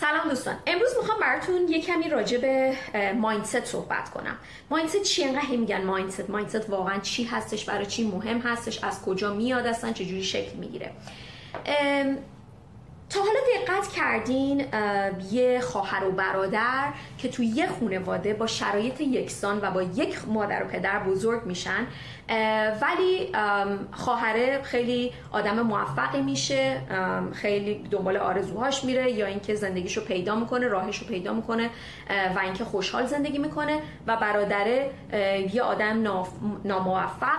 سلام دوستان. امروز می‌خوام براتون یه کمی راجع به مایندست صحبت کنم. مایندست چی انقدر میگن مایندست مایندست واقعا چی هستش؟ برای چی مهم هستش؟ از کجا میاد؟ اصلا چجوری شکل می‌گیره؟ تا حالا دقت کردین یه خواهر و برادر که توی یه خانواده با شرایط یکسان و با یک مادر و پدر بزرگ میشن. ولی خواهره خیلی آدم موفقی میشه خیلی دنبال آرزوهاش میره یا اینکه زندگیشو پیدا می‌کنه راهشو پیدا می‌کنه و اینکه خوشحال زندگی می‌کنه و برادره یه آدم ناموفق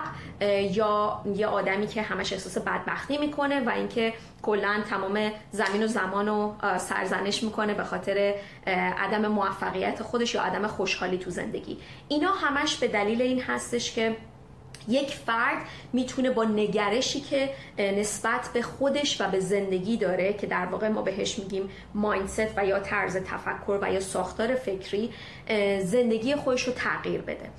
یا یه آدمی که همش احساس بدبختی می‌کنه و اینکه کلا تمام زمین و زمان رو سرزنش می‌کنه به خاطر عدم موفقیت خودش یا عدم خوشحالی تو زندگی. اینا همش به دلیل این هستش که یک فرد می‌تونه با نگرشی که نسبت به خودش و به زندگی داره که در واقع ما بهش میگیم مایندست و یا طرز تفکر و یا ساختار فکری زندگی خودش رو تغییر بده.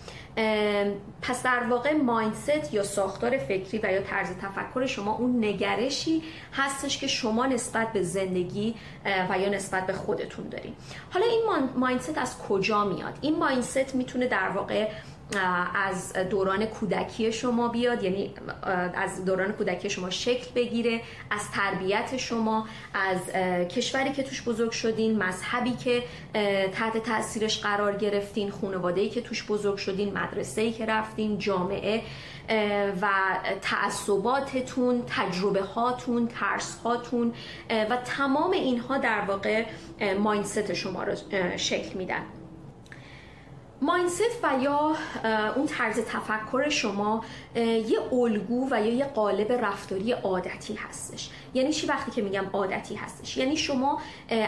پس در واقع مایندست یا ساختار فکری و یا طرز تفکر شما اون نگرشی هستش که شما نسبت به زندگی و یا نسبت به خودتون دارین. حالا این مایندست از کجا میاد؟ این مایندست می‌تونه در واقع از دوران کودکی شما بیاد یعنی از دوران کودکی شما شکل بگیره از تربیت شما از کشوری که توش بزرگ شدین مذهبی که تحت تاثیرش قرار گرفتین خانواده‌ای که توش بزرگ شدین مدرسه‌ای که رفتین جامعه و تعصباتتون تجربه هاتون ترس هاتون و تمام اینها در واقع ماینست شما رو شکل میدن. ماینست و یا اون طرز تفکر شما یه الگو و یا یه قالب رفتاری عادتی هستش. یعنی چی وقتی که میگم عادتی هستش؟ یعنی شما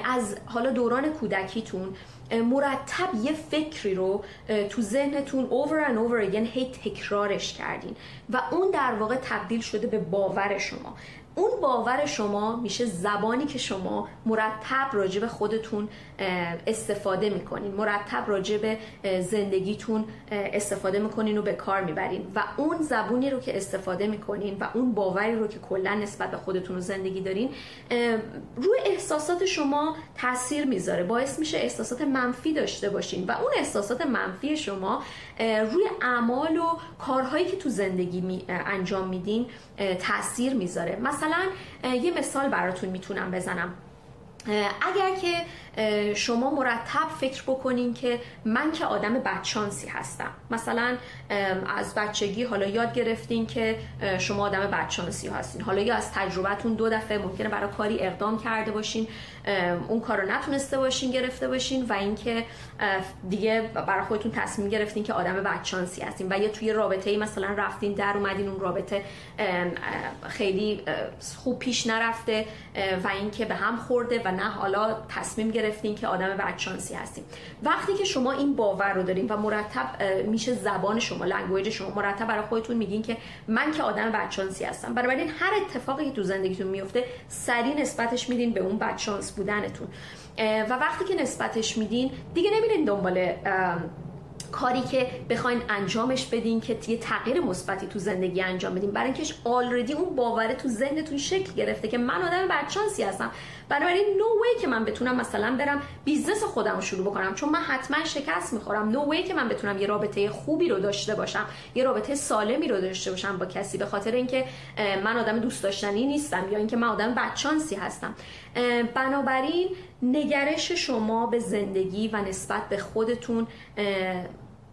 از حالا دوران کودکیتون مرتب یه فکری رو تو ذهنتون over and over again هی تکرارش کردین و اون در واقع تبدیل شده به باور شما. اون باور شما میشه زبانی که شما مرتب راجع به خودتون استفاده می‌کنین. مرتب راجع به زندگیتون استفاده می‌کنین و به کار می‌برین. و اون زبونی رو که استفاده می‌کنین و اون باوری رو که کلا نسبت به خودتون و زندگی دارین روی احساسات شما تاثیر می‌ذاره. باعث میشه احساسات منفی داشته باشین و اون احساسات منفی شما روی اعمال و کارهایی که تو زندگی انجام میدین تاثیر می‌ذاره. مثلا یه مثال براتون می‌تونم بزنم. اگر که شما مرتب فکر بکنین که من که آدم بدشانسی هستم. مثلا از بچگی حالا یاد گرفتین که شما آدم بدشانسی هستین. حالا یا از تجربتون دو دفعه ممکنه برای کاری اقدام کرده باشین اون کار رو نتونسته باشین گرفته باشین و اینکه دیگه برای خودتون تصمیم گرفتین که آدم بدشانسی هستین. و یا توی رابطه ای مثلا رفتین در اومدین اون رابطه خیلی خوب پیش نرفته و اینکه به هم خورده و نه حالا تصمیم گرفتین که آدم بدشانسی هستیم وقتی که شما این باور رو دارین و مرتب میشه زبان شما language شما مرتب برای خودتون میگین که من که آدم بدشانسی هستم. بنابراین هر اتفاقی که تو زندگیتون میفته سریع نسبتش میدین به اون بدشانس بودنتون. و وقتی که نسبتش میدین دیگه نمیرین دنبال کاری که بخواین انجامش بدین که یه تغییر مثبتی تو زندگی انجام بدین. برای اینکه already اون باوره تو ذهنتون شکل گرفته که من آدم بدشانسی هستم. بنابراین no way که من بتونم مثلا برم business خودم رو شروع بکنم. چون من حتما شکست می‌خورم. no way که من بتونم یه رابطه خوبی رو داشته باشم یه رابطه سالمی رو داشته باشم با کسی به خاطر اینکه من آدم دوست داشتنی نیستم یا اینکه من آدم بدشانسی هستم. بنابراین نگرش شما به زندگی و نسبت به خودتون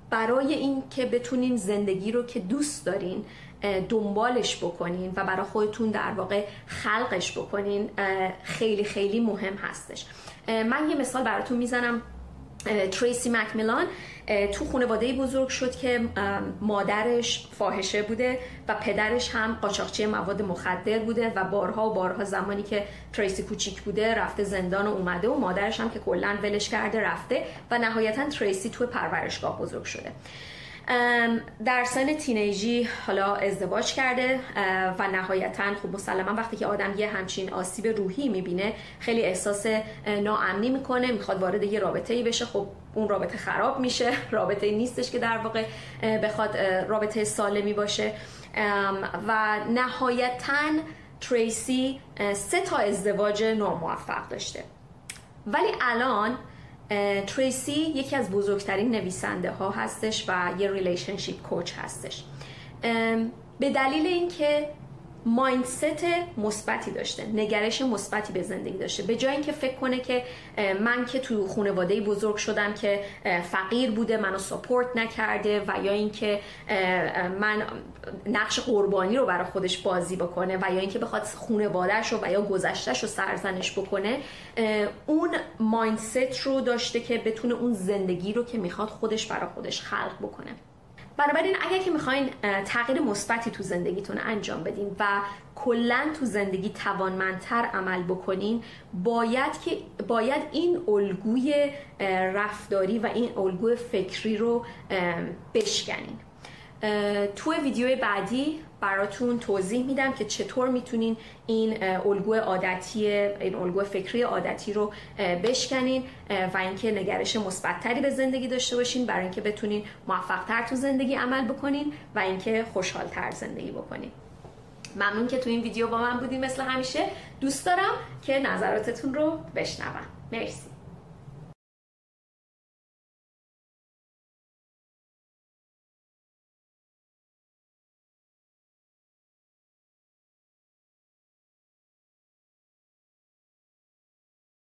برای این که بتونین زندگی رو که دوست دارین دنبالش بکنین و برای خودتون در واقع خلقش بکنین خیلی خیلی مهم هستش. من یه مثال براتون می‌زنم. تریسی مکمیلان تو خانواده بزرگ شد که مادرش فاحشه بوده و پدرش هم قاچاقچی مواد مخدر بوده و بارها و بارها زمانی که تریسی کوچیک بوده رفته زندان و اومده و مادرش هم که کلا ولش کرده رفته و نهایتا تریسی تو پرورشگاه بزرگ شده. در سن تینیجی حالا ازدواج کرده و نهایتا خب مسلما وقتی که آدم یه همچین آسیب روحی می‌بینه خیلی احساس ناامنی می‌کنه می‌خواد وارد یه رابطه ای بشه. خب اون رابطه خراب میشه. رابطه نیستش که در واقع بخواد رابطه سالمی باشه. و نهایتا تریسی سه تا ازدواج ناموفق داشته. ولی الان تریسی یکی از بزرگترین نویسنده ها هستش و یه relationship coach هستش. به دلیل اینکه مایندست مثبتی داشته نگرش مثبتی به زندگی داشته. به جای اینکه فکر کنه که من که تو خانواده بزرگ شدم که فقیر بوده منو ساپورت نکرده و یا اینکه من نقش قربانی رو برای خودش بازی بکنه و یا اینکه بخواد خانوادهش رو و یا گذشتهش سرزنش بکنه اون مایندست رو داشته که بتونه اون زندگی رو که می‌خواد خودش برای خودش خلق بکنه. بنابراین اگر که می‌خواین تغییر مثبتی تو زندگیتون انجام بدین و کلا تو زندگی توانمندتر عمل بکنین باید که باید این الگوی رفتاری و این الگوی فکری رو بشکنین. تو ویدیو بعدی براتون توضیح میدم که چطور می‌تونین این الگوی عادتی این الگوی فکری عادتی رو بشکنین و اینکه نگرش مثبتتری به زندگی داشته باشین برای اینکه بتونین موفقتر تو زندگی عمل بکنین و اینکه خوشحالتر زندگی بکنین. ممنون که تو این ویدیو با من بودین مثل همیشه. دوست دارم که نظراتتون رو بشنوم. مرسی.